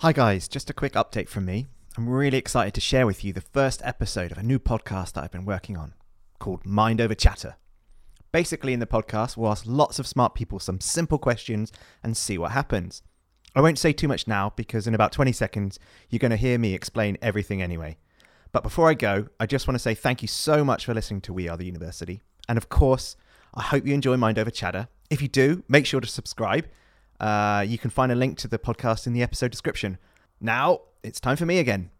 Hi, guys, just a quick update from me. I'm really excited to share with you the first episode of a new podcast that I've been working on called Mind Over Chatter. Basically, in the podcast, we'll ask lots of smart people some simple questions and see what happens. I won't say too much now because in about 20 seconds, you're going to hear me explain everything anyway. But before I go, I just want to say thank you so much for listening to We Are the University. And of course, I hope you enjoy Mind Over Chatter. If you do, make sure to subscribe. Uh, you can find a link to the podcast in the episode description. Now, it's time for me again.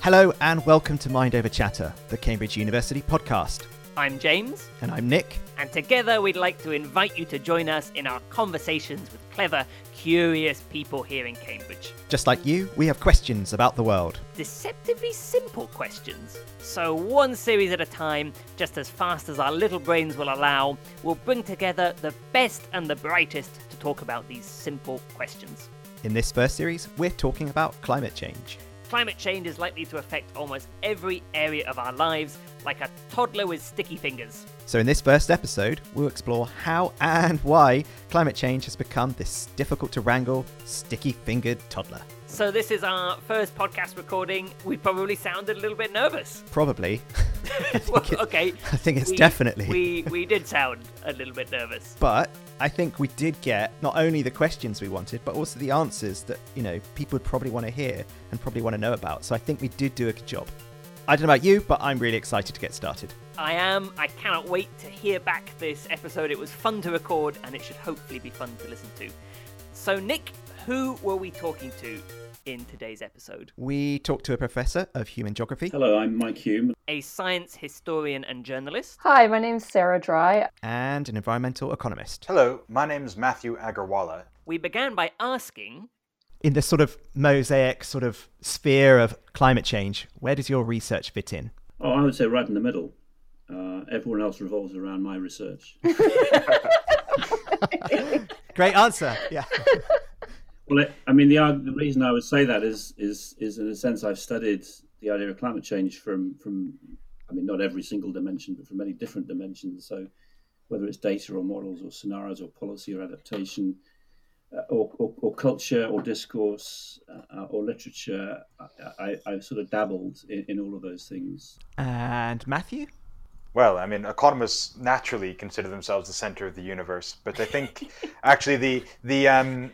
Hello, and welcome to Mind Over Chatter, the Cambridge University podcast. I'm James, And I'm Nick. and together we'd like to invite you to join us in our conversations with clever, curious people here in Cambridge. Just like you, we have questions about the world. Deceptively simple questions. So, one series at a time, just as fast as our little brains will allow, we'll bring together the best and the brightest to talk about these simple questions. In this first series, we're talking about climate change. Climate change is likely to affect almost every area of our lives, like a toddler with sticky fingers. So, in this first episode, we'll explore how and why climate change has become this difficult to wrangle, sticky fingered toddler. So, this is our first podcast recording. We probably sounded a little bit nervous. Probably. well, it- okay. I think it's we- definitely. We we did sound a little bit nervous. But I think we did get not only the questions we wanted, but also the answers that, you know, people would probably want to hear and probably want to know about. So I think we did do a good job. I don't know about you, but I'm really excited to get started. I am. I cannot wait to hear back this episode. It was fun to record, and it should hopefully be fun to listen to. So, Nick, who were we talking to in today's episode? We talked to a professor of human geography Hello, I'm Mike Hulme. A science historian and journalist. Hi, my name's Sarah Dry. and an environmental economist. Hello, my name's Matthew Agarwala. We began by asking In this sort of mosaic sort of sphere of climate change, where does your research fit in? Oh, I would say right in the middle. Uh, everyone else revolves around my research. Great answer. Yeah. well, it, I mean, the, the reason I would say that is, is, is in a sense, I've studied the idea of climate change from, from, I mean, not every single dimension, but from many different dimensions. So, whether it's data or models or scenarios or policy or adaptation, uh, or, or, or culture or discourse uh, or literature, I, I, I've sort of dabbled in, in all of those things. And Matthew? Well, I mean, economists naturally consider themselves the center of the universe, but I think actually the the um,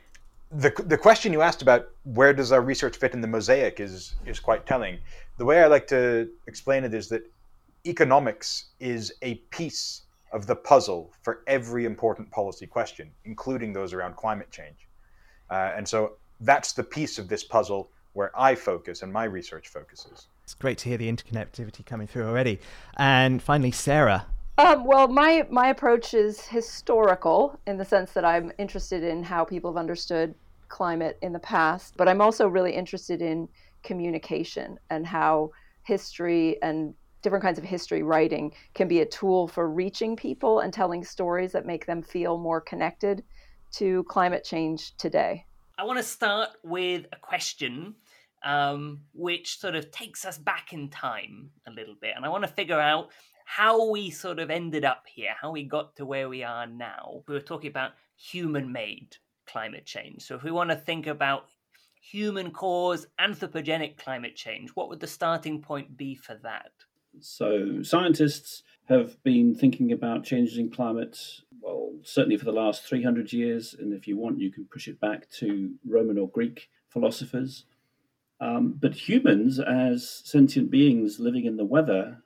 the the question you asked about where does our research fit in the mosaic is is quite telling. The way I like to explain it is that economics is a piece of the puzzle for every important policy question, including those around climate change. Uh, and so that's the piece of this puzzle where I focus and my research focuses. It's great to hear the interconnectivity coming through already. And finally, Sarah. Um, well, my my approach is historical in the sense that I'm interested in how people have understood climate in the past, but I'm also really interested in communication and how history and different kinds of history writing can be a tool for reaching people and telling stories that make them feel more connected to climate change today. I want to start with a question um, which sort of takes us back in time a little bit. And I want to figure out how we sort of ended up here, how we got to where we are now. We were talking about human made climate change. So if we want to think about human caused anthropogenic climate change, what would the starting point be for that? So, scientists have been thinking about changes in climate, well, certainly for the last 300 years. And if you want, you can push it back to Roman or Greek philosophers. Um, but humans, as sentient beings living in the weather,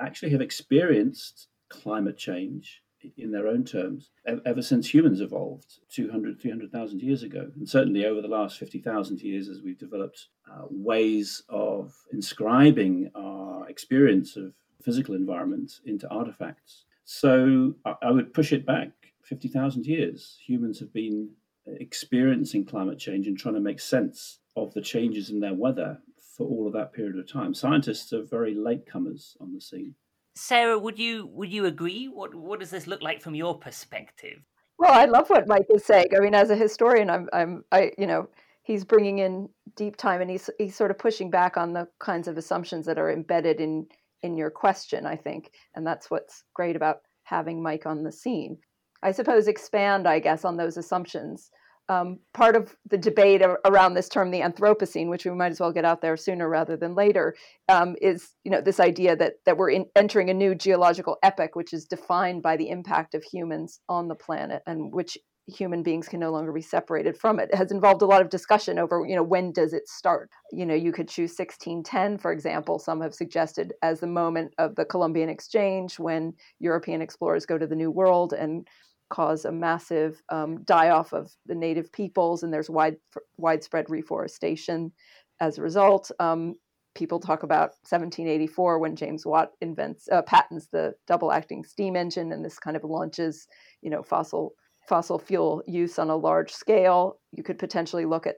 actually have experienced climate change in their own terms ever since humans evolved 200, 300,000 years ago. And certainly over the last 50,000 years, as we've developed uh, ways of inscribing our experience of physical environment into artifacts. So I, I would push it back 50,000 years. Humans have been experiencing climate change and trying to make sense of the changes in their weather for all of that period of time. Scientists are very latecomers on the scene. Sarah, would you would you agree? What what does this look like from your perspective? Well, I love what Mike is saying. I mean, as a historian, I'm, I'm, I, you know, he's bringing in deep time, and he's he's sort of pushing back on the kinds of assumptions that are embedded in in your question. I think, and that's what's great about having Mike on the scene. I suppose, expand, I guess, on those assumptions. Um, part of the debate around this term, the Anthropocene, which we might as well get out there sooner rather than later, um, is you know this idea that that we're in, entering a new geological epoch, which is defined by the impact of humans on the planet, and which human beings can no longer be separated from it. it has involved a lot of discussion over you know when does it start you know you could choose 1610 for example some have suggested as the moment of the columbian exchange when european explorers go to the new world and cause a massive um, die off of the native peoples, and there's wide widespread reforestation as a result. Um, people talk about 1784 when James Watt invents uh, patents the double acting steam engine, and this kind of launches you know fossil fossil fuel use on a large scale. You could potentially look at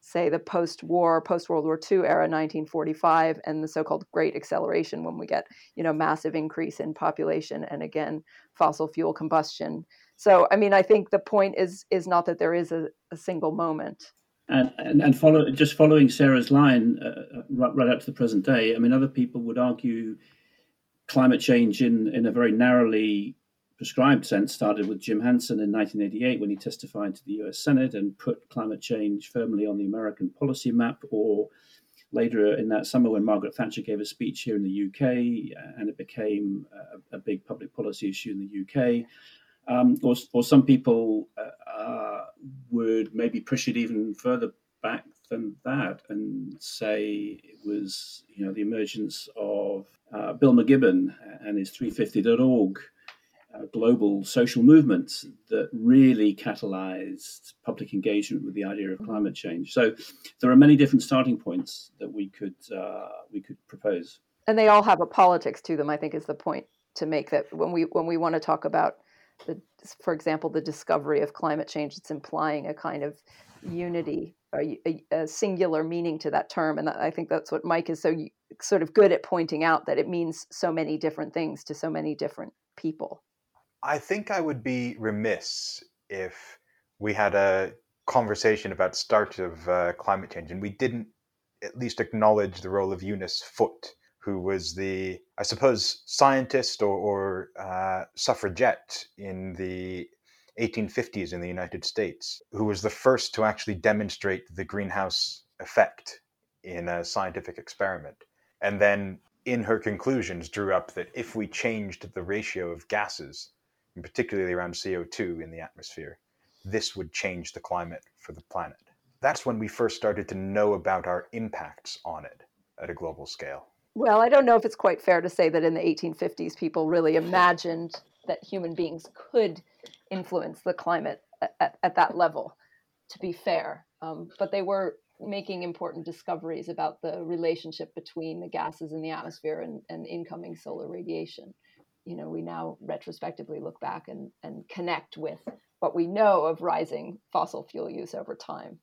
say the post-war post-world war ii era 1945 and the so-called great acceleration when we get you know massive increase in population and again fossil fuel combustion so, I mean, I think the point is is not that there is a, a single moment. And, and, and follow just following Sarah's line uh, uh, right, right up to the present day. I mean, other people would argue climate change in in a very narrowly prescribed sense started with Jim Hansen in 1988 when he testified to the U.S. Senate and put climate change firmly on the American policy map, or later in that summer when Margaret Thatcher gave a speech here in the UK and it became a, a big public policy issue in the UK. Um, or, or some people uh, uh, would maybe push it even further back than that and say it was, you know, the emergence of uh, Bill McKibben and his 350.org uh, global social movement that really catalyzed public engagement with the idea of climate change. So there are many different starting points that we could uh, we could propose, and they all have a politics to them. I think is the point to make that when we when we want to talk about the, for example, the discovery of climate change, it's implying a kind of unity, a, a, singular meaning to that term. And I think that's what Mike is so sort of good at pointing out that it means so many different things to so many different people. I think I would be remiss if we had a conversation about start of uh, climate change and we didn't at least acknowledge the role of Eunice Foote who was the, I suppose, scientist or, or uh, suffragette in the 1850s in the United States, who was the first to actually demonstrate the greenhouse effect in a scientific experiment. And then in her conclusions drew up that if we changed the ratio of gases, and particularly around CO2 in the atmosphere, this would change the climate for the planet. That's when we first started to know about our impacts on it at a global scale. Well, I don't know if it's quite fair to say that in the 1850s, people really imagined that human beings could influence the climate at, at, at that level, to be fair. Um, but they were making important discoveries about the relationship between the gases in the atmosphere and, and incoming solar radiation. You know, we now retrospectively look back and, and connect with what we know of rising fossil fuel use over time.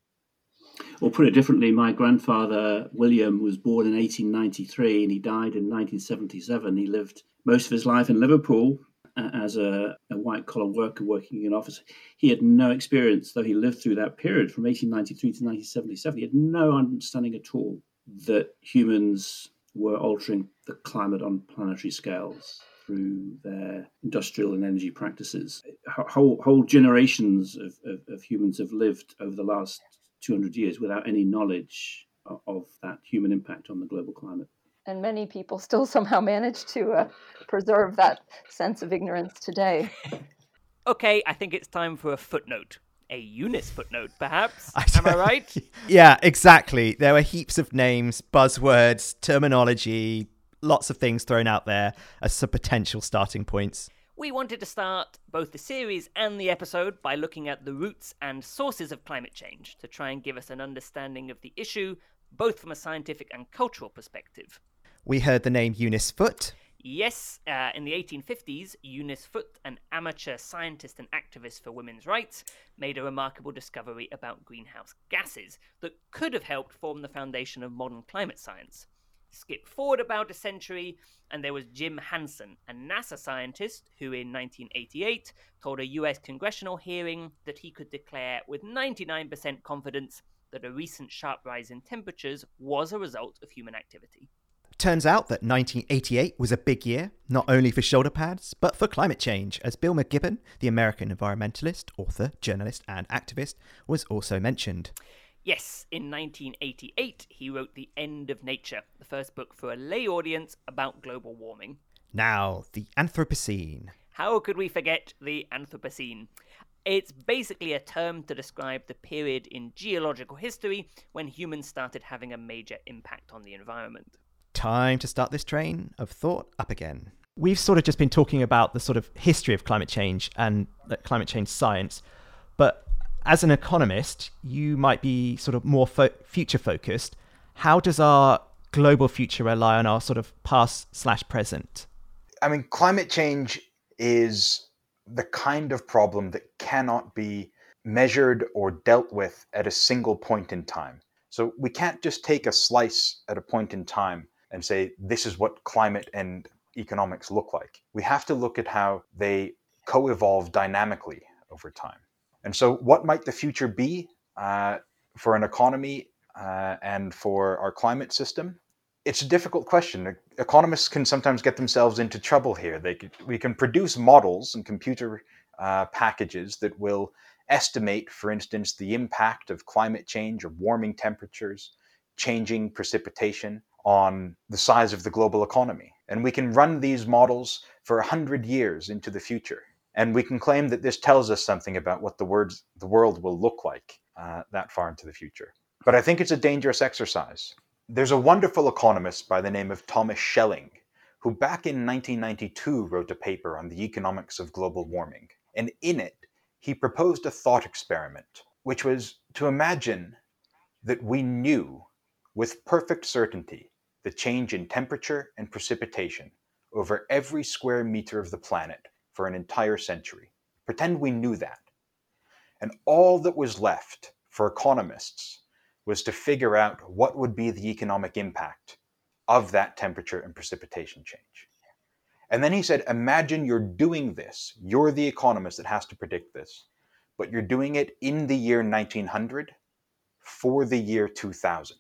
Or put it differently, my grandfather William was born in 1893 and he died in 1977. He lived most of his life in Liverpool as a, a white collar worker working in an office. He had no experience, though he lived through that period from 1893 to 1977. He had no understanding at all that humans were altering the climate on planetary scales through their industrial and energy practices. Whole, whole generations of, of, of humans have lived over the last 200 years without any knowledge of that human impact on the global climate. And many people still somehow manage to uh, preserve that sense of ignorance today. okay, I think it's time for a footnote. A Eunice footnote, perhaps. Am I right? yeah, exactly. There were heaps of names, buzzwords, terminology, lots of things thrown out there as some potential starting points. We wanted to start both the series and the episode by looking at the roots and sources of climate change to try and give us an understanding of the issue, both from a scientific and cultural perspective. We heard the name Eunice Foote. Yes, uh, in the 1850s, Eunice Foote, an amateur scientist and activist for women's rights, made a remarkable discovery about greenhouse gases that could have helped form the foundation of modern climate science. Skip forward about a century, and there was Jim Hansen, a NASA scientist who in 1988 told a US congressional hearing that he could declare with 99% confidence that a recent sharp rise in temperatures was a result of human activity. Turns out that 1988 was a big year, not only for shoulder pads, but for climate change, as Bill McKibben, the American environmentalist, author, journalist, and activist, was also mentioned. Yes, in 1988, he wrote The End of Nature, the first book for a lay audience about global warming. Now, the Anthropocene. How could we forget the Anthropocene? It's basically a term to describe the period in geological history when humans started having a major impact on the environment. Time to start this train of thought up again. We've sort of just been talking about the sort of history of climate change and uh, climate change science, but as an economist, you might be sort of more fo- future focused. How does our global future rely on our sort of past slash present? I mean, climate change is the kind of problem that cannot be measured or dealt with at a single point in time. So we can't just take a slice at a point in time and say, this is what climate and economics look like. We have to look at how they co evolve dynamically over time. And so, what might the future be uh, for an economy uh, and for our climate system? It's a difficult question. Economists can sometimes get themselves into trouble here. They we can produce models and computer uh, packages that will estimate, for instance, the impact of climate change or warming temperatures, changing precipitation on the size of the global economy. And we can run these models for 100 years into the future. And we can claim that this tells us something about what the, words, the world will look like uh, that far into the future. But I think it's a dangerous exercise. There's a wonderful economist by the name of Thomas Schelling who back in 1992 wrote a paper on the economics of global warming. And in it, he proposed a thought experiment, which was to imagine that we knew with perfect certainty the change in temperature and precipitation over every square meter of the planet for an entire century. Pretend we knew that. And all that was left for economists was to figure out what would be the economic impact of that temperature and precipitation change. And then he said, Imagine you're doing this. You're the economist that has to predict this, but you're doing it in the year 1900 for the year 2000.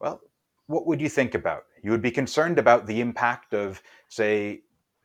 Well, what would you think about? You would be concerned about the impact of, say,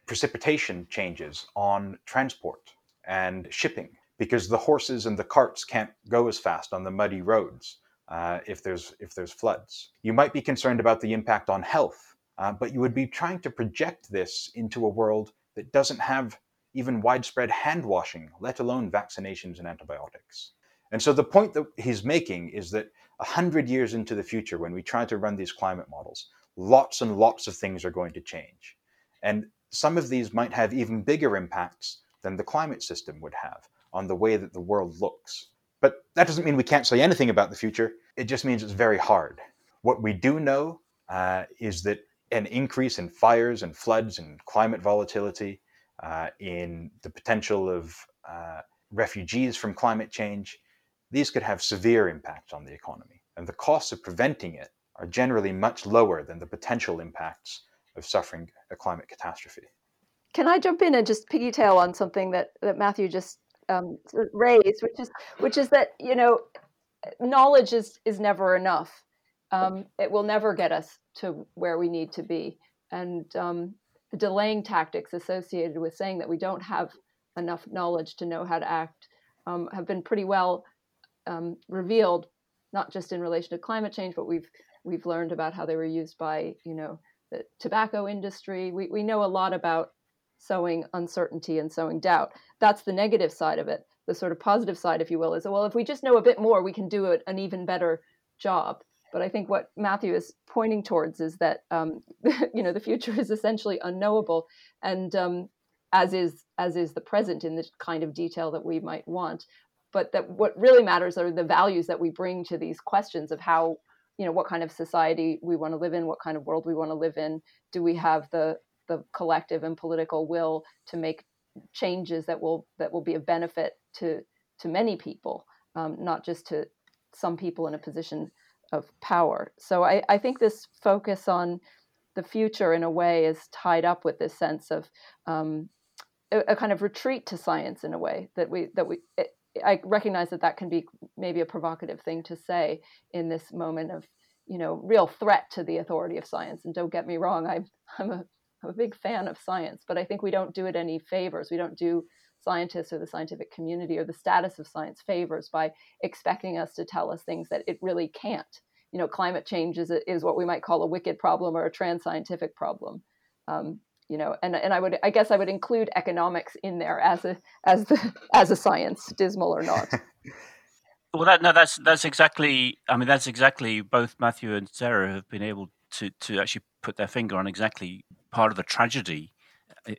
precipitation changes on transport and shipping because the horses and the carts can't go as fast on the muddy roads uh, if there's if there's floods. You might be concerned about the impact on health, uh, but you would be trying to project this into a world that doesn't have even widespread hand washing, let alone vaccinations and antibiotics. And so the point that he's making is that 100 years into the future, when we try to run these climate models, lots and lots of things are going to change. And some of these might have even bigger impacts than the climate system would have on the way that the world looks. But that doesn't mean we can't say anything about the future. It just means it's very hard. What we do know uh, is that an increase in fires and floods and climate volatility, uh, in the potential of uh, refugees from climate change, these could have severe impacts on the economy, and the costs of preventing it are generally much lower than the potential impacts of suffering a climate catastrophe. Can I jump in and just piggytail on something that, that Matthew just um, raised, which is which is that you know knowledge is is never enough. Um, it will never get us to where we need to be, and um, the delaying tactics associated with saying that we don't have enough knowledge to know how to act um, have been pretty well um, revealed, not just in relation to climate change, but we've we've learned about how they were used by you know the tobacco industry. We we know a lot about sowing uncertainty and sowing doubt. That's the negative side of it. The sort of positive side, if you will, is well, if we just know a bit more, we can do an even better job. But I think what Matthew is pointing towards is that um, you know the future is essentially unknowable, and um, as is as is the present in the kind of detail that we might want but that what really matters are the values that we bring to these questions of how you know what kind of society we want to live in what kind of world we want to live in. Do we have the the collective and political will to make changes that will that will be of benefit to to many people um, not just to some people in a position of power? So I, I think this focus on the future in a way is tied up with this sense of um, a, a, kind of retreat to science in a way that we that we I recognize that that can be maybe a provocative thing to say in this moment of you know, real threat to the authority of science. And don't get me wrong, I'm, I'm, a, I'm a big fan of science, but I think we don't do it any favors. We don't do scientists or the scientific community or the status of science favors by expecting us to tell us things that it really can't. You know, climate change is, is what we might call a wicked problem or a trans scientific problem. Um, you know, and, and I would I guess I would include economics in there as a as the as a science, dismal or not. Well, that no, that's that's exactly. I mean, that's exactly both Matthew and Sarah have been able to to actually put their finger on exactly part of the tragedy,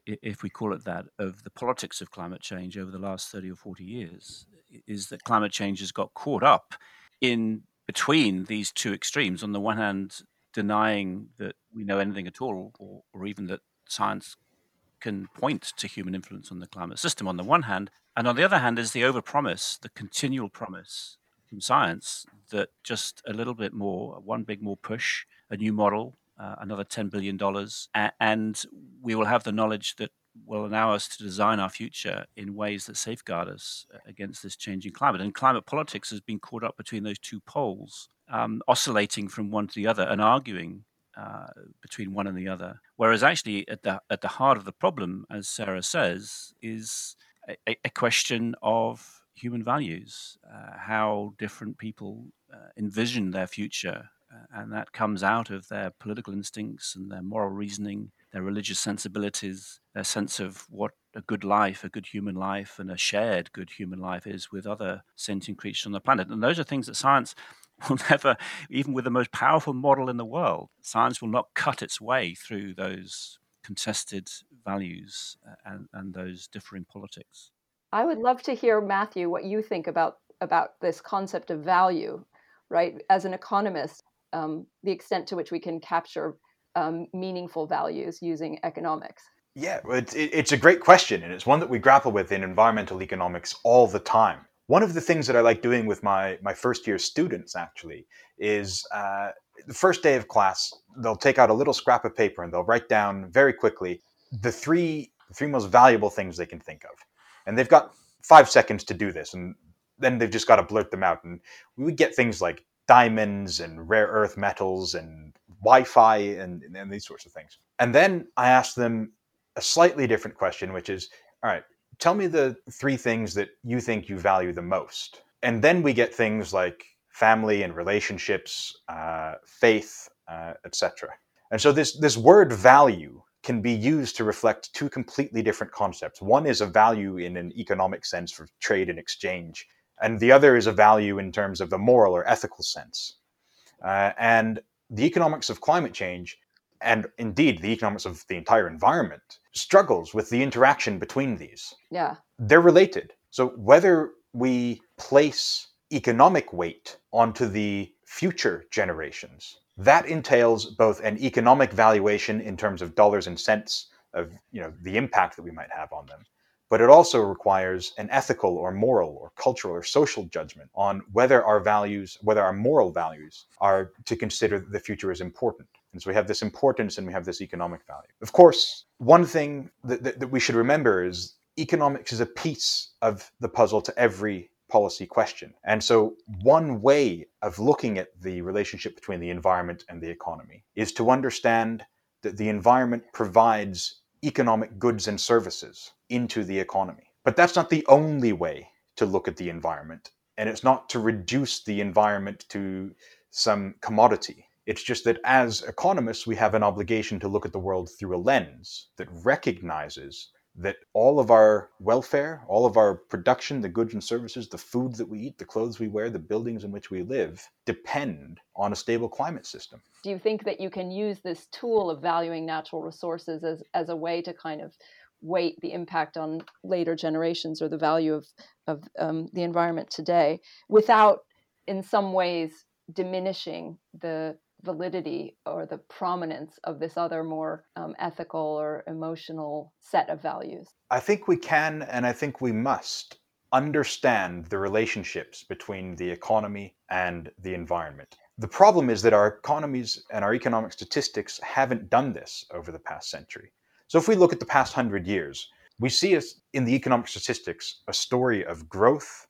if we call it that, of the politics of climate change over the last thirty or forty years. Is that climate change has got caught up in between these two extremes. On the one hand, denying that we know anything at all, or, or even that science can point to human influence on the climate system on the one hand, and on the other hand, is the overpromise, the continual promise from science that just a little bit more, one big more push, a new model, uh, another $10 billion, and we will have the knowledge that will allow us to design our future in ways that safeguard us uh, against this changing climate. And climate politics has been caught up between those two poles, um, oscillating from one to the other and arguing uh, between one and the other. Whereas actually, at the at the heart of the problem, as Sarah says, is a, a question of human values, uh, how different people uh, envision their future. Uh, and that comes out of their political instincts and their moral reasoning, their religious sensibilities, their sense of what a good life, a good human life, and a shared good human life is with other sentient creatures on the planet. And those are things that science will never, even with the most powerful model in the world, science will not cut its way through those contested values uh, and, and those differing politics. I would love to hear, Matthew, what you think about about this concept of value, right? As an economist, um, the extent to which we can capture um, meaningful values using economics. Yeah, it's, it's a great question, and it's one that we grapple with in environmental economics all the time. One of the things that I like doing with my, my first year students actually is uh, the first day of class, they'll take out a little scrap of paper and they'll write down very quickly the three the three most valuable things they can think of, and they've got five seconds to do this, and then they've just got to blurt them out. And we would get things like diamonds and rare earth metals and Wi-Fi and, and these sorts of things. And then I asked them a slightly different question, which is, all right, tell me the three things that you think you value the most. And then we get things like family and relationships, uh, faith, uh, etc. And so this this word value can be used to reflect two completely different concepts. One is a value in an economic sense for trade and exchange, and the other is a value in terms of the moral or ethical sense. Uh, and the economics of climate change, and indeed the economics of the entire environment, struggles with the interaction between these. Yeah. They're related. So whether we place economic weight onto the future generations. That entails both an economic valuation in terms of dollars and cents of you know the impact that we might have on them, but it also requires an ethical or moral or cultural or social judgment on whether our values, whether our moral values are to consider the future as important. And so we have this importance and we have this economic value. Of course, one thing that, that, that we should remember is economics is a piece of the puzzle to every policy question. And so, one way of looking at the relationship between the environment and the economy is to understand that the environment provides economic goods and services into the economy. But that's not the only way to look at the environment. And it's not to reduce the environment to some commodity. It's just that as economists, we have an obligation to look at the world through a lens that recognizes that all of our welfare, all of our production, the goods and services, the food that we eat, the clothes we wear, the buildings in which we live depend on a stable climate system. Do you think that you can use this tool of valuing natural resources as, as a way to kind of weight the impact on later generations or the value of, of um, the environment today without, in some ways, diminishing the validity or the prominence of this other more um, ethical or emotional set of values? I think we can and I think we must understand the relationships between the economy and the environment. The problem is that our economies and our economic statistics haven't done this over the past century. So if we look at the past hundred years, we see in the economic statistics a story of growth,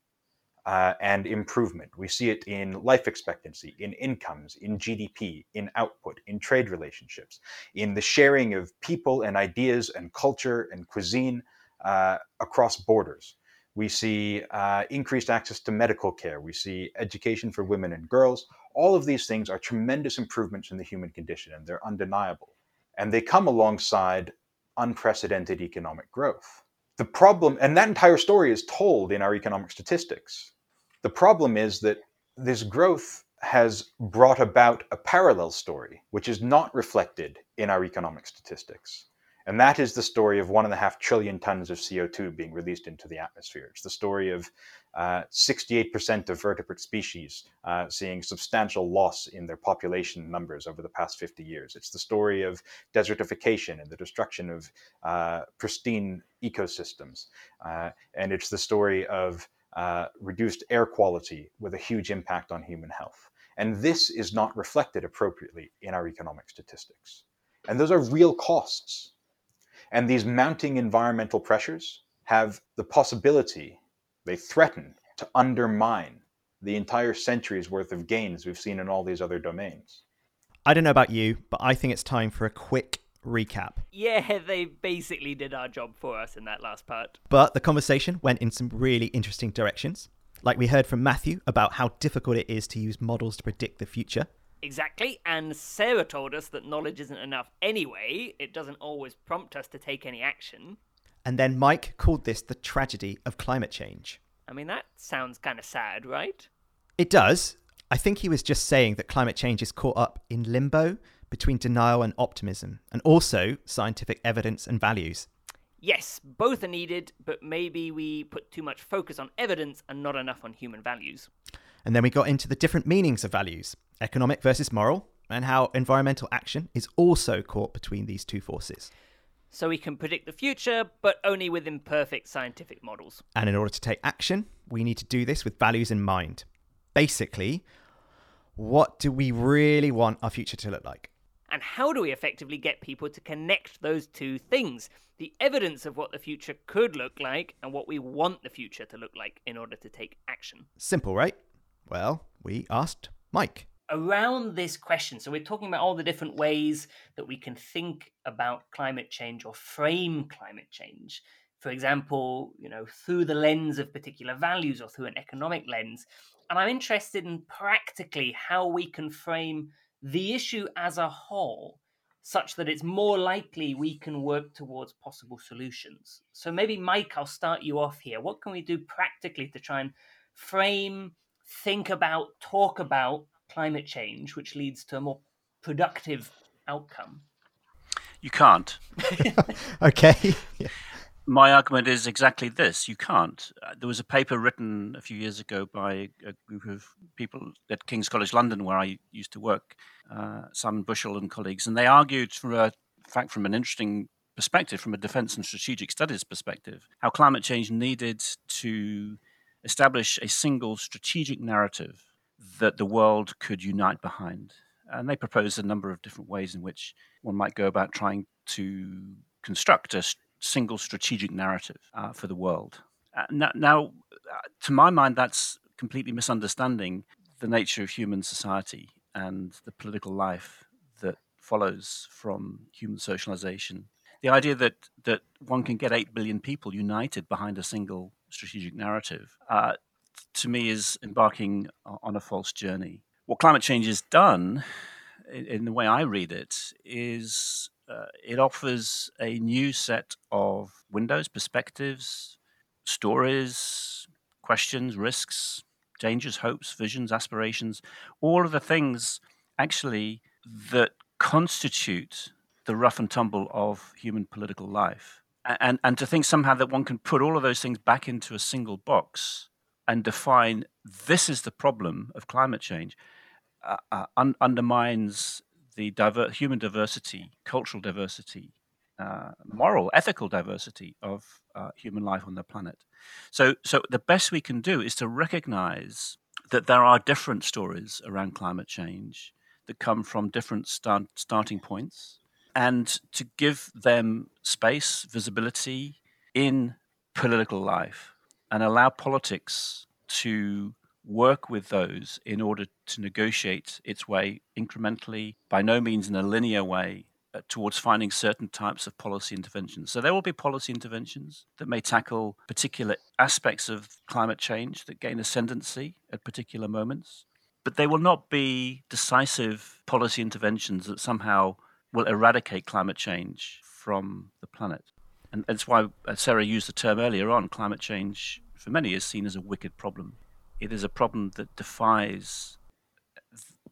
uh, and improvement. We see it in life expectancy, in incomes, in GDP, in output, in trade relationships, in the sharing of people and ideas and culture and cuisine uh, across borders. We see uh, increased access to medical care. We see education for women and girls. All of these things are tremendous improvements in the human condition, and they're undeniable. And they come alongside unprecedented economic growth. The problem, and that entire story is told in our economic statistics. The problem is that this growth has brought about a parallel story, which is not reflected in our economic statistics. And that is the story of one and a half trillion tons of CO2 being released into the atmosphere. It's the story of uh, 68% of vertebrate species uh, seeing substantial loss in their population numbers over the past 50 years. It's the story of desertification and the destruction of uh, pristine ecosystems. Uh, and it's the story of uh, reduced air quality with a huge impact on human health. And this is not reflected appropriately in our economic statistics. And those are real costs. And these mounting environmental pressures have the possibility, they threaten to undermine the entire century's worth of gains we've seen in all these other domains. I don't know about you, but I think it's time for a quick recap. Yeah, they basically did our job for us in that last part. But the conversation went in some really interesting directions. Like we heard from Matthew about how difficult it is to use models to predict the future. Exactly, and Sarah told us that knowledge isn't enough anyway. It doesn't always prompt us to take any action. And then Mike called this the tragedy of climate change. I mean, that sounds kind of sad, right? It does. I think he was just saying that climate change is caught up in limbo between denial and optimism, and also scientific evidence and values. Yes, both are needed, but maybe we put too much focus on evidence and not enough on human values. And then we got into the different meanings of values economic versus moral, and how environmental action is also caught between these two forces. So we can predict the future, but only with imperfect scientific models. And in order to take action, we need to do this with values in mind. Basically, what do we really want our future to look like? And how do we effectively get people to connect those two things? The evidence of what the future could look like and what we want the future to look like in order to take action. Simple, right? Well, we asked Mike. Around this question, so we're talking about all the different ways that we can think about climate change or frame climate change. For example, you know, through the lens of particular values or through an economic lens. And I'm interested in practically how we can frame the issue as a whole such that it's more likely we can work towards possible solutions. So maybe, Mike, I'll start you off here. What can we do practically to try and frame, think about, talk about climate change, which leads to a more productive outcome? You can't. okay. yeah my argument is exactly this you can't. Uh, there was a paper written a few years ago by a group of people at King's College London, where I used to work, uh, Simon Bushell and colleagues, and they argued, from a fact, from an interesting perspective, from a defense and strategic studies perspective, how climate change needed to establish a single strategic narrative that the world could unite behind. And they proposed a number of different ways in which one might go about trying to construct a single strategic narrative uh, for the world. Uh, now, now uh, to my mind, that's completely misunderstanding the nature of human society and the political life that follows from human socialization. The idea that, that one can get 8 billion people united behind a single strategic narrative, uh, to me, is embarking on a false journey. What climate change has done, in, the way I read it, is uh, it offers a new set of windows, perspectives, stories, questions, risks, dangers, hopes, visions, aspirations, all of the things actually that constitute the rough and tumble of human political life. And, and to think somehow that one can put all of those things back into a single box and define this is the problem of climate change uh, uh, un- undermines the diver- human diversity, cultural diversity, uh, moral, ethical diversity of uh, human life on the planet. So, so the best we can do is to recognize that there are different stories around climate change that come from different start, starting points, and to give them space, visibility in political life, and allow politics to work with those in order to negotiate its way incrementally, by no means in a linear way, uh, towards finding certain types of policy interventions. So there will be policy interventions that may tackle particular aspects of climate change that gain ascendancy at particular moments, but they will not be decisive policy interventions that somehow will eradicate climate change from the planet. And that's why uh, Sarah used the term earlier on climate change for many is seen as a wicked problem. It is a problem that defies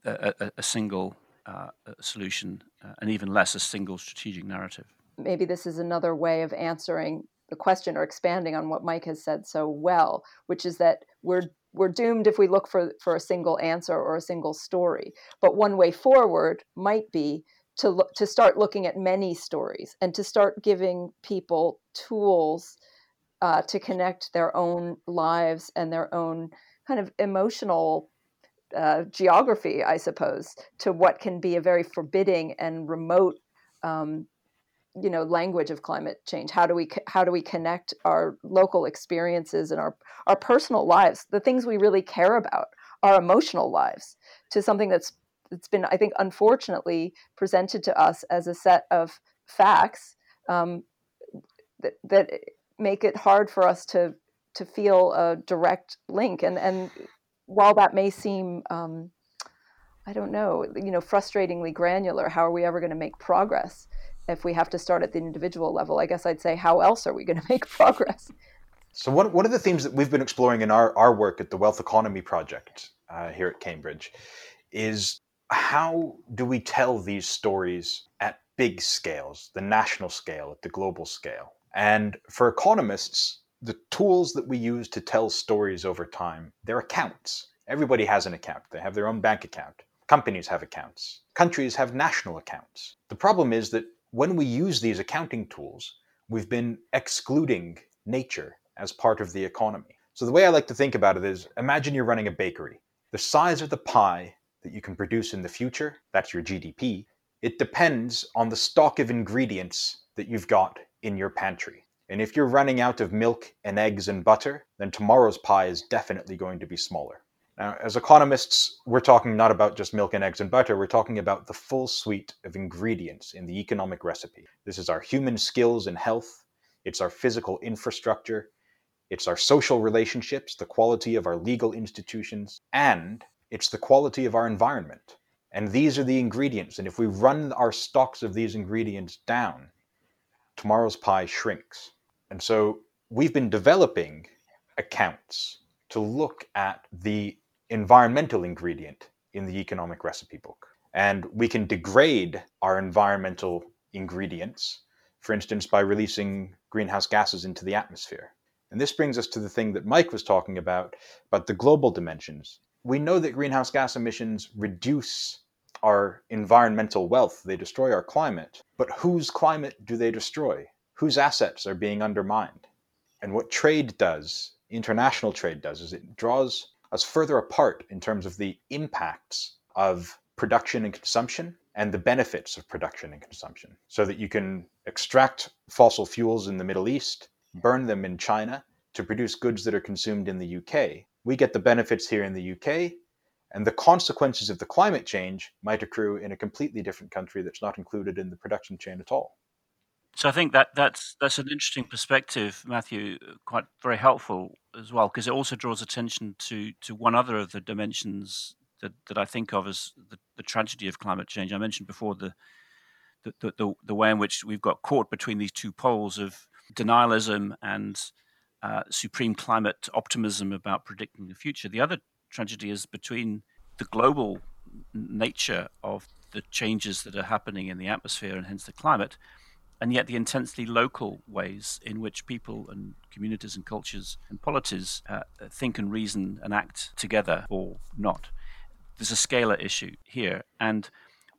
a, a, a single uh, solution, uh, and even less a single strategic narrative. Maybe this is another way of answering the question or expanding on what Mike has said so well, which is that we're we're doomed if we look for, for a single answer or a single story. But one way forward might be to to start looking at many stories and to start giving people tools uh, to connect their own lives and their own kind of emotional uh, geography, I suppose, to what can be a very forbidding and remote, um, you know, language of climate change. How do we how do we connect our local experiences and our our personal lives, the things we really care about, our emotional lives, to something that's it's been, I think, unfortunately presented to us as a set of facts um, that that make it hard for us to to feel a direct link and and while that may seem um, I don't know, you know, frustratingly granular, how are we ever going to make progress if we have to start at the individual level? I guess I'd say, how else are we going to make progress? So one, one of the themes that we've been exploring in our, our work at the Wealth Economy Project uh, here at Cambridge is how do we tell these stories at big scales, the national scale, at the global scale? And for economists, the tools that we use to tell stories over time, they're accounts. Everybody has an account. They have their own bank account. Companies have accounts. Countries have national accounts. The problem is that when we use these accounting tools, we've been excluding nature as part of the economy. So the way I like to think about it is imagine you're running a bakery. The size of the pie that you can produce in the future, that's your GDP, it depends on the stock of ingredients that you've got in your pantry. And if you're running out of milk and eggs and butter, then tomorrow's pie is definitely going to be smaller. Now, as economists, we're talking not about just milk and eggs and butter, we're talking about the full suite of ingredients in the economic recipe. This is our human skills and health, it's our physical infrastructure, it's our social relationships, the quality of our legal institutions, and it's the quality of our environment. And these are the ingredients. And if we run our stocks of these ingredients down, tomorrow's pie shrinks. And so we've been developing accounts to look at the environmental ingredient in the economic recipe book. And we can degrade our environmental ingredients, for instance, by releasing greenhouse gases into the atmosphere. And this brings us to the thing that Mike was talking about, about the global dimensions. We know that greenhouse gas emissions reduce our environmental wealth, they destroy our climate. But whose climate do they destroy? whose assets are being undermined. And what trade does, international trade does, is it draws us further apart in terms of the impacts of production and consumption and the benefits of production and consumption. So that you can extract fossil fuels in the Middle East, burn them in China to produce goods that are consumed in the UK. We get the benefits here in the UK, and the consequences of the climate change might accrue in a completely different country that's not included in the production chain at all. So I think that that's that's an interesting perspective, Matthew. Quite very helpful as well, because it also draws attention to to one other of the dimensions that, that I think of as the, the tragedy of climate change. I mentioned before the the, the the way in which we've got caught between these two poles of denialism and uh, supreme climate optimism about predicting the future. The other tragedy is between the global nature of the changes that are happening in the atmosphere and hence the climate and yet the intensely local ways in which people and communities and cultures and polities uh, think and reason and act together or not. There's a scalar issue here. And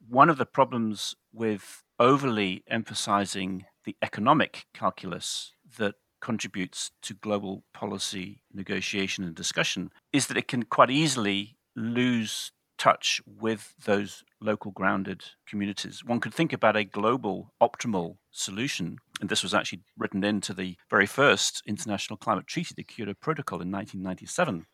one of the problems with overly emphasizing the economic calculus that contributes to global policy negotiation and discussion is that it can quite easily lose touch with those local grounded communities. One could think about a global optimal solution, and this was actually written into the very first international climate treaty, the Kyoto Protocol in 1997.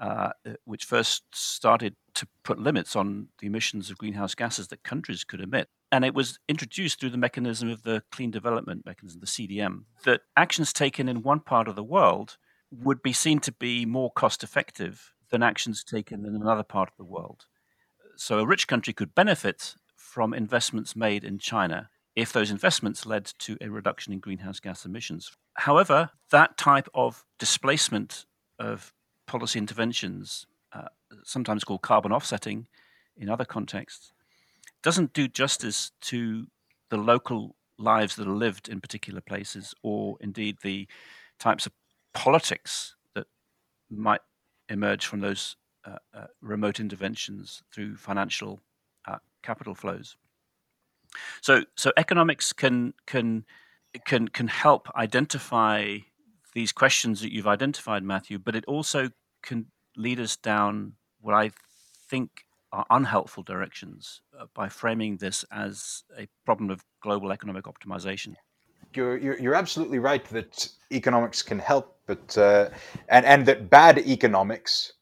uh, which first started to put limits on the emissions of greenhouse gases that countries could emit. And it was introduced through the mechanism of the Clean Development Mechanism, the CDM, that actions taken in one part of the world would be seen to be more cost effective than actions taken in another part of the world. So a rich country could benefit from investments made in China if those investments led to a reduction in greenhouse gas emissions. However, that type of displacement of policy interventions, sometimes called carbon offsetting in other contexts, doesn't do justice to the local lives that are lived in particular places, or indeed the types of politics that might emerge from those uh, uh, remote interventions through financial uh, capital flows. So, so economics can can can can help identify these questions that you've identified, Matthew, but it also can lead us down what I think are unhelpful directions uh, by framing this as a problem of global economic optimization. You're, you're, you're absolutely right that economics can help, but uh, and and that bad economics,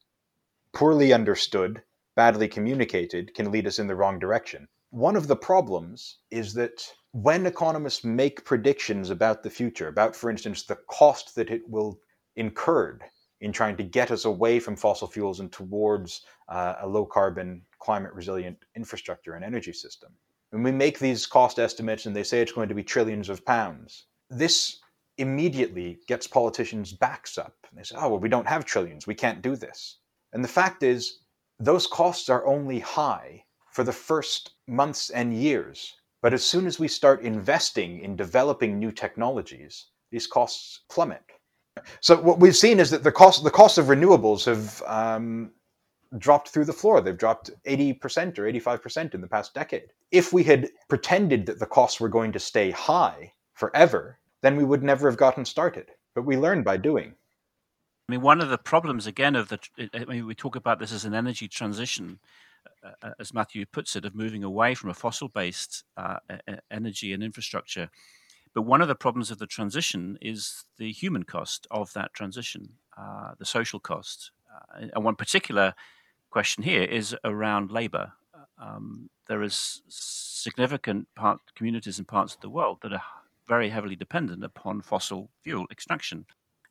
poorly understood, badly communicated, can lead us in the wrong direction. One of the problems is that when economists make predictions about the future, about, for instance, the cost that it will incurred in trying to get us away from fossil fuels and towards uh, a low carbon, climate resilient infrastructure and energy system. When we make these cost estimates and they say it's going to be trillions of pounds, this immediately gets politicians' backs up. And they say, oh, well, we don't have trillions. We can't do this. And the fact is, those costs are only high for the first months and years but as soon as we start investing in developing new technologies, these costs plummet. So what we've seen is that the cost the cost of renewables have um, dropped through the floor. They've dropped 80% or 85% in the past decade. If we had pretended that the costs were going to stay high forever, then we would never have gotten started. But we learn by doing. I mean, one of the problems again of the I mean, we talk about this as an energy transition, uh, as Matthew puts it, of moving away from a fossil based uh, energy and infrastructure. But one of the problems of the transition is the human cost of that transition, uh, the social cost. Uh, and one particular question here is around labor. Um, there is significant part, communities in parts of the world that are very heavily dependent upon fossil fuel extraction.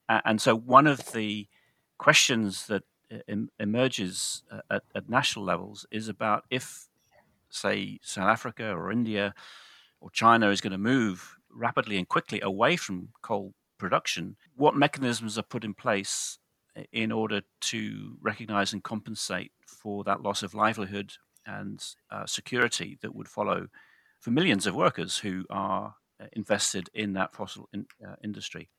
and so, one of the questions that em- emerges uh, at, at national levels is about if, say, South Africa or India or China is going to move rapidly and quickly away from coal production, what mechanisms are put in place in order to recognize and compensate for that loss of livelihood and uh, security that would follow for millions of workers who are uh, invested in that fossil in, uh, industry.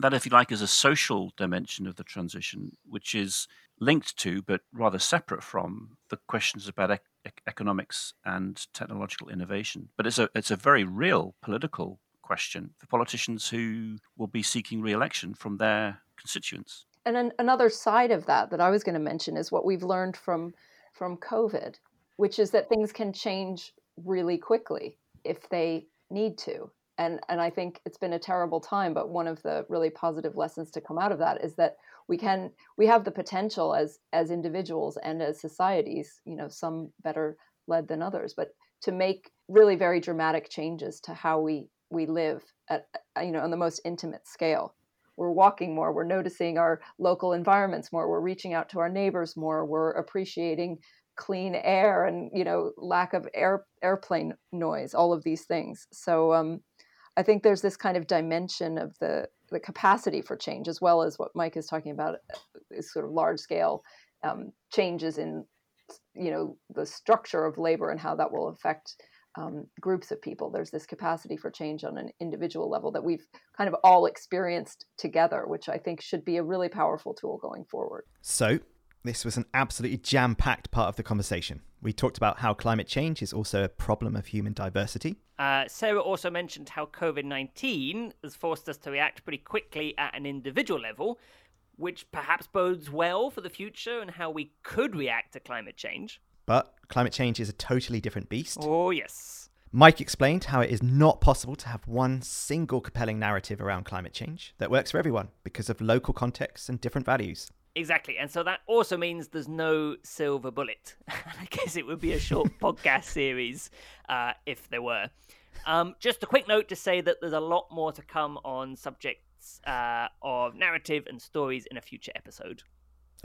That, if you like, is a social dimension of the transition, which is linked to, but rather separate from, the questions about ec- economics and technological innovation. But it's a it's a very real political question for politicians who will be seeking re-election from their constituents. And an, another side of that that I was going to mention is what we've learned from from COVID, which is that things can change really quickly if they need to. And and I think it's been a terrible time, but one of the really positive lessons to come out of that is that we can we have the potential as as individuals and as societies you know some better led than others but to make really very dramatic changes to how we we live at you know on the most intimate scale. We're walking more we're noticing our local environments more we're reaching out to our neighbors more we're appreciating clean air and you know lack of air airplane noise all of these things. So um, i think there's this kind of dimension of the the capacity for change, as well as what Mike is talking about, uh, is sort of large scale um, changes in you know the structure of labor and how that will affect um, groups of people. There's this capacity for change on an individual level that we've kind of all experienced together, which I think should be a really powerful tool going forward. So, this was an absolutely jam packed part of the conversation. We talked about how climate change is also a problem of human diversity. Uh, Sarah also mentioned how COVID 19 has forced us to react pretty quickly at an individual level, which perhaps bodes well for the future and how we could react to climate change. But climate change is a totally different beast. Oh, yes. Mike explained how it is not possible to have one single compelling narrative around climate change that works for everyone because of local contexts and different values. Exactly. And so that also means there's no silver bullet. I guess it would be a short podcast series uh, if there were. Um, just a quick note to say that there's a lot more to come on subjects uh, of narrative and stories in a future episode.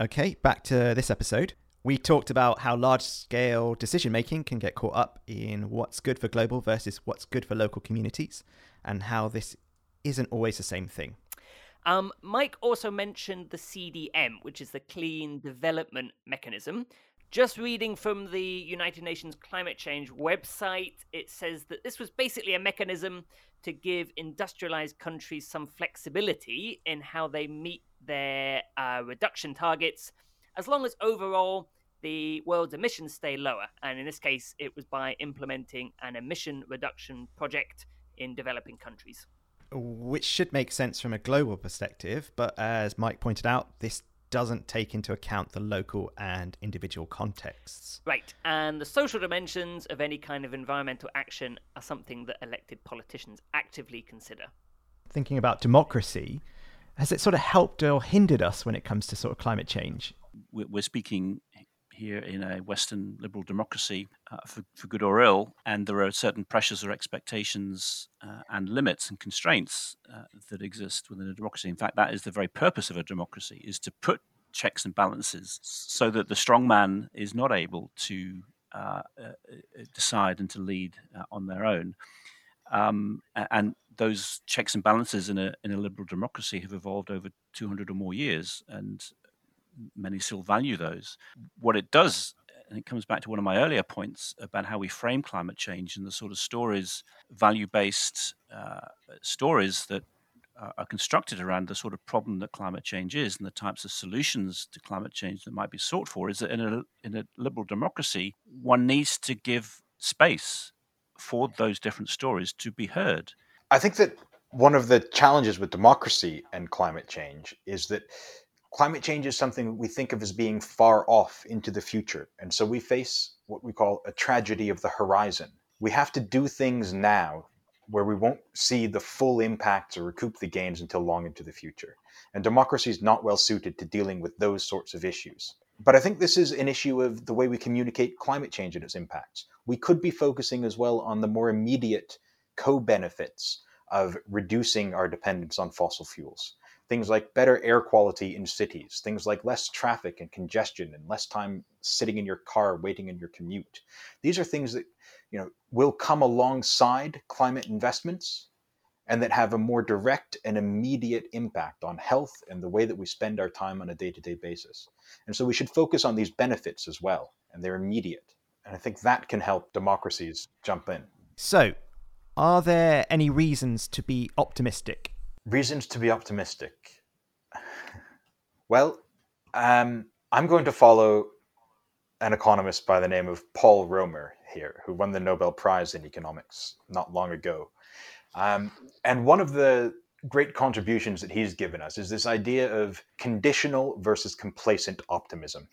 Okay, back to this episode. We talked about how large scale decision making can get caught up in what's good for global versus what's good for local communities, and how this isn't always the same thing. Um, Mike also mentioned the CDM, which is the Clean Development Mechanism. Just reading from the United Nations Climate Change website, it says that this was basically a mechanism to give industrialized countries some flexibility in how they meet their uh, reduction targets, as long as overall the world's emissions stay lower. And in this case, it was by implementing an emission reduction project in developing countries. Which should make sense from a global perspective, but as Mike pointed out, this doesn't take into account the local and individual contexts. Right, and the social dimensions of any kind of environmental action are something that elected politicians actively consider. Thinking about democracy, has it sort of helped or hindered us when it comes to sort of climate change? We're speaking here in a Western liberal democracy uh, for, for, good or ill, and there are certain pressures or expectations uh, and limits and constraints uh, that exist within a democracy. In fact, that is the very purpose of a democracy: is to put checks and balances so that the strong man is not able to uh, uh, decide and to lead uh, on their own. Um, and those checks and balances in a in a liberal democracy have evolved over 200 or more years, and many still value those. What it does, and it comes back to one of my earlier points about how we frame climate change and the sort of stories, value based uh, stories that are constructed around the sort of problem that climate change is and the types of solutions to climate change that might be sought for is that in a, in a liberal democracy, one needs to give space for those different stories to be heard. I think that one of the challenges with democracy and climate change is that climate change is something we think of as being far off into the future. And so we face what we call a tragedy of the horizon. We have to do things now where we won't see the full impacts or recoup the gains until long into the future. And democracy is not well suited to dealing with those sorts of issues. But I think this is an issue of the way we communicate climate change and its impacts. We could be focusing as well on the more immediate co benefits of reducing our dependence on fossil fuels things like better air quality in cities, things like less traffic and congestion and less time sitting in your car waiting in your commute. These are things that you know will come alongside climate investments and that have a more direct and immediate impact on health and the way that we spend our time on a day-to-day basis. And so we should focus on these benefits as well, and they're immediate. And I think that can help democracies jump in. So, are there any reasons to be optimistic Reasons to be optimistic. Well, um, I'm going to follow an economist by the name of Paul Romer here, who won the Nobel Prize in economics not long ago. Um, and one of the great contributions that he's given us is this idea of conditional versus complacent optimism.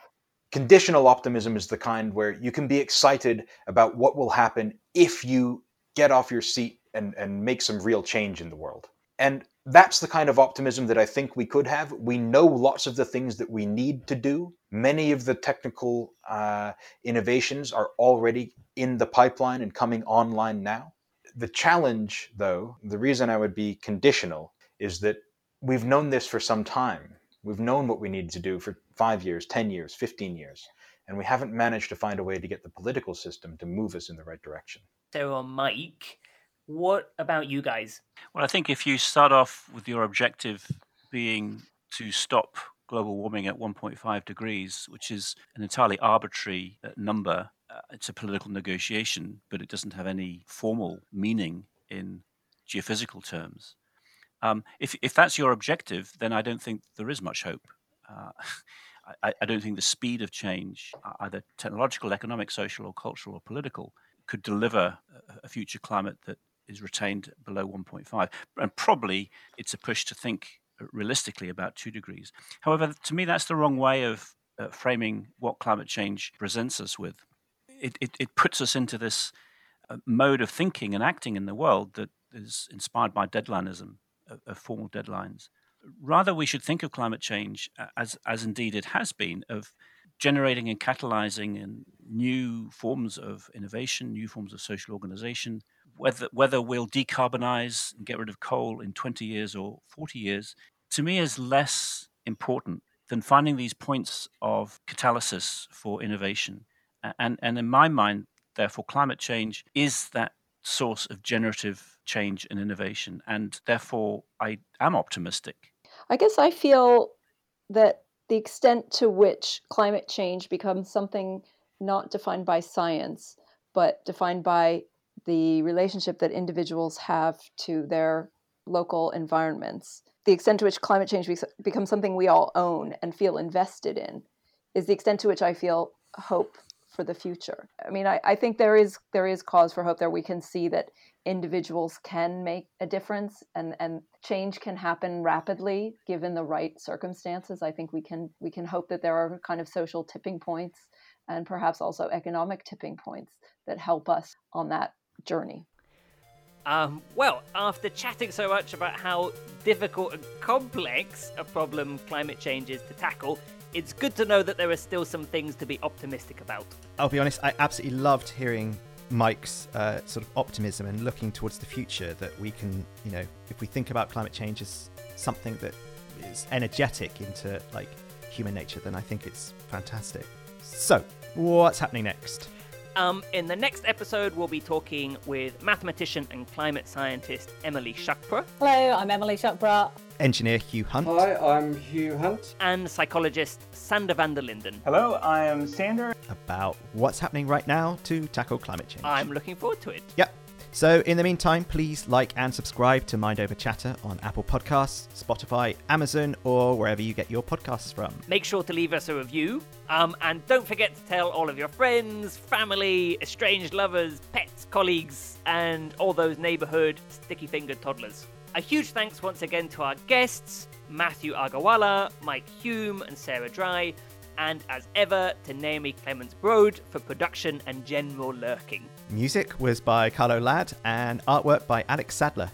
Conditional optimism is the kind where you can be excited about what will happen if you get off your seat and, and make some real change in the world. And that's the kind of optimism that I think we could have. We know lots of the things that we need to do. Many of the technical uh, innovations are already in the pipeline and coming online now. The challenge, though, the reason I would be conditional is that we've known this for some time. We've known what we need to do for five years, 10 years, 15 years, and we haven't managed to find a way to get the political system to move us in the right direction. So, Mike, what about you guys? Well, I think if you start off with your objective being to stop global warming at 1.5 degrees, which is an entirely arbitrary uh, number, uh, it's a political negotiation, but it doesn't have any formal meaning in geophysical terms. Um, if, if that's your objective, then I don't think there is much hope. Uh, I, I, don't think the speed of change, uh, either technological, economic, social, or cultural, or political, could deliver a future climate that is retained below 1.5. And probably it's a push to think realistically about two degrees. However, to me, that's the wrong way of uh, framing what climate change presents us with. It, it, it puts us into this uh, mode of thinking and acting in the world that is inspired by deadlineism, of, of formal deadlines, Rather, we should think of climate change as, as indeed it has been, of generating and catalyzing in new forms of innovation, new forms of social organization. Whether, whether we'll decarbonize and get rid of coal in 20 years or 40 years, to me is less important than finding these points of catalysis for innovation. And, and in my mind, therefore, climate change is that source of generative change and innovation. And therefore, I am optimistic. I guess I feel that the extent to which climate change becomes something not defined by science, but defined by the relationship that individuals have to their local environments, the extent to which climate change becomes something we all own and feel invested in, is the extent to which I feel hope for the future. I mean, I, I think there is there is cause for hope there. We can see that individuals can make a difference and, and change can happen rapidly given the right circumstances. I think we can we can hope that there are kind of social tipping points and perhaps also economic tipping points that help us on that journey. Um, well, after chatting so much about how difficult and complex a problem climate change is to tackle, it's good to know that there are still some things to be optimistic about. I'll be honest, I absolutely loved hearing Mike's uh, sort of optimism and looking towards the future that we can, you know, if we think about climate change as something that is energetic into like human nature, then I think it's fantastic. So, what's happening next? Um, in the next episode, we'll be talking with mathematician and climate scientist Emily Shuckburgh. Hello, I'm Emily Shuckburgh. Engineer Hugh Hunt. Hi, I'm Hugh Hunt. And psychologist Sander van der Linden. Hello, I am Sander. About what's happening right now to tackle climate change. I'm looking forward to it. Yep. So, in the meantime, please like and subscribe to Mind Over Chatter on Apple Podcasts, Spotify, Amazon, or wherever you get your podcasts from. Make sure to leave us a review. Um, and don't forget to tell all of your friends, family, estranged lovers, pets, colleagues, and all those neighborhood sticky fingered toddlers. A huge thanks once again to our guests, Matthew Agarwala, Mike Hulme, and Sarah Dry and as ever to Naomi Clements Broad for production and general lurking. Music was by Carlo Ladd and artwork by Alex Sadler.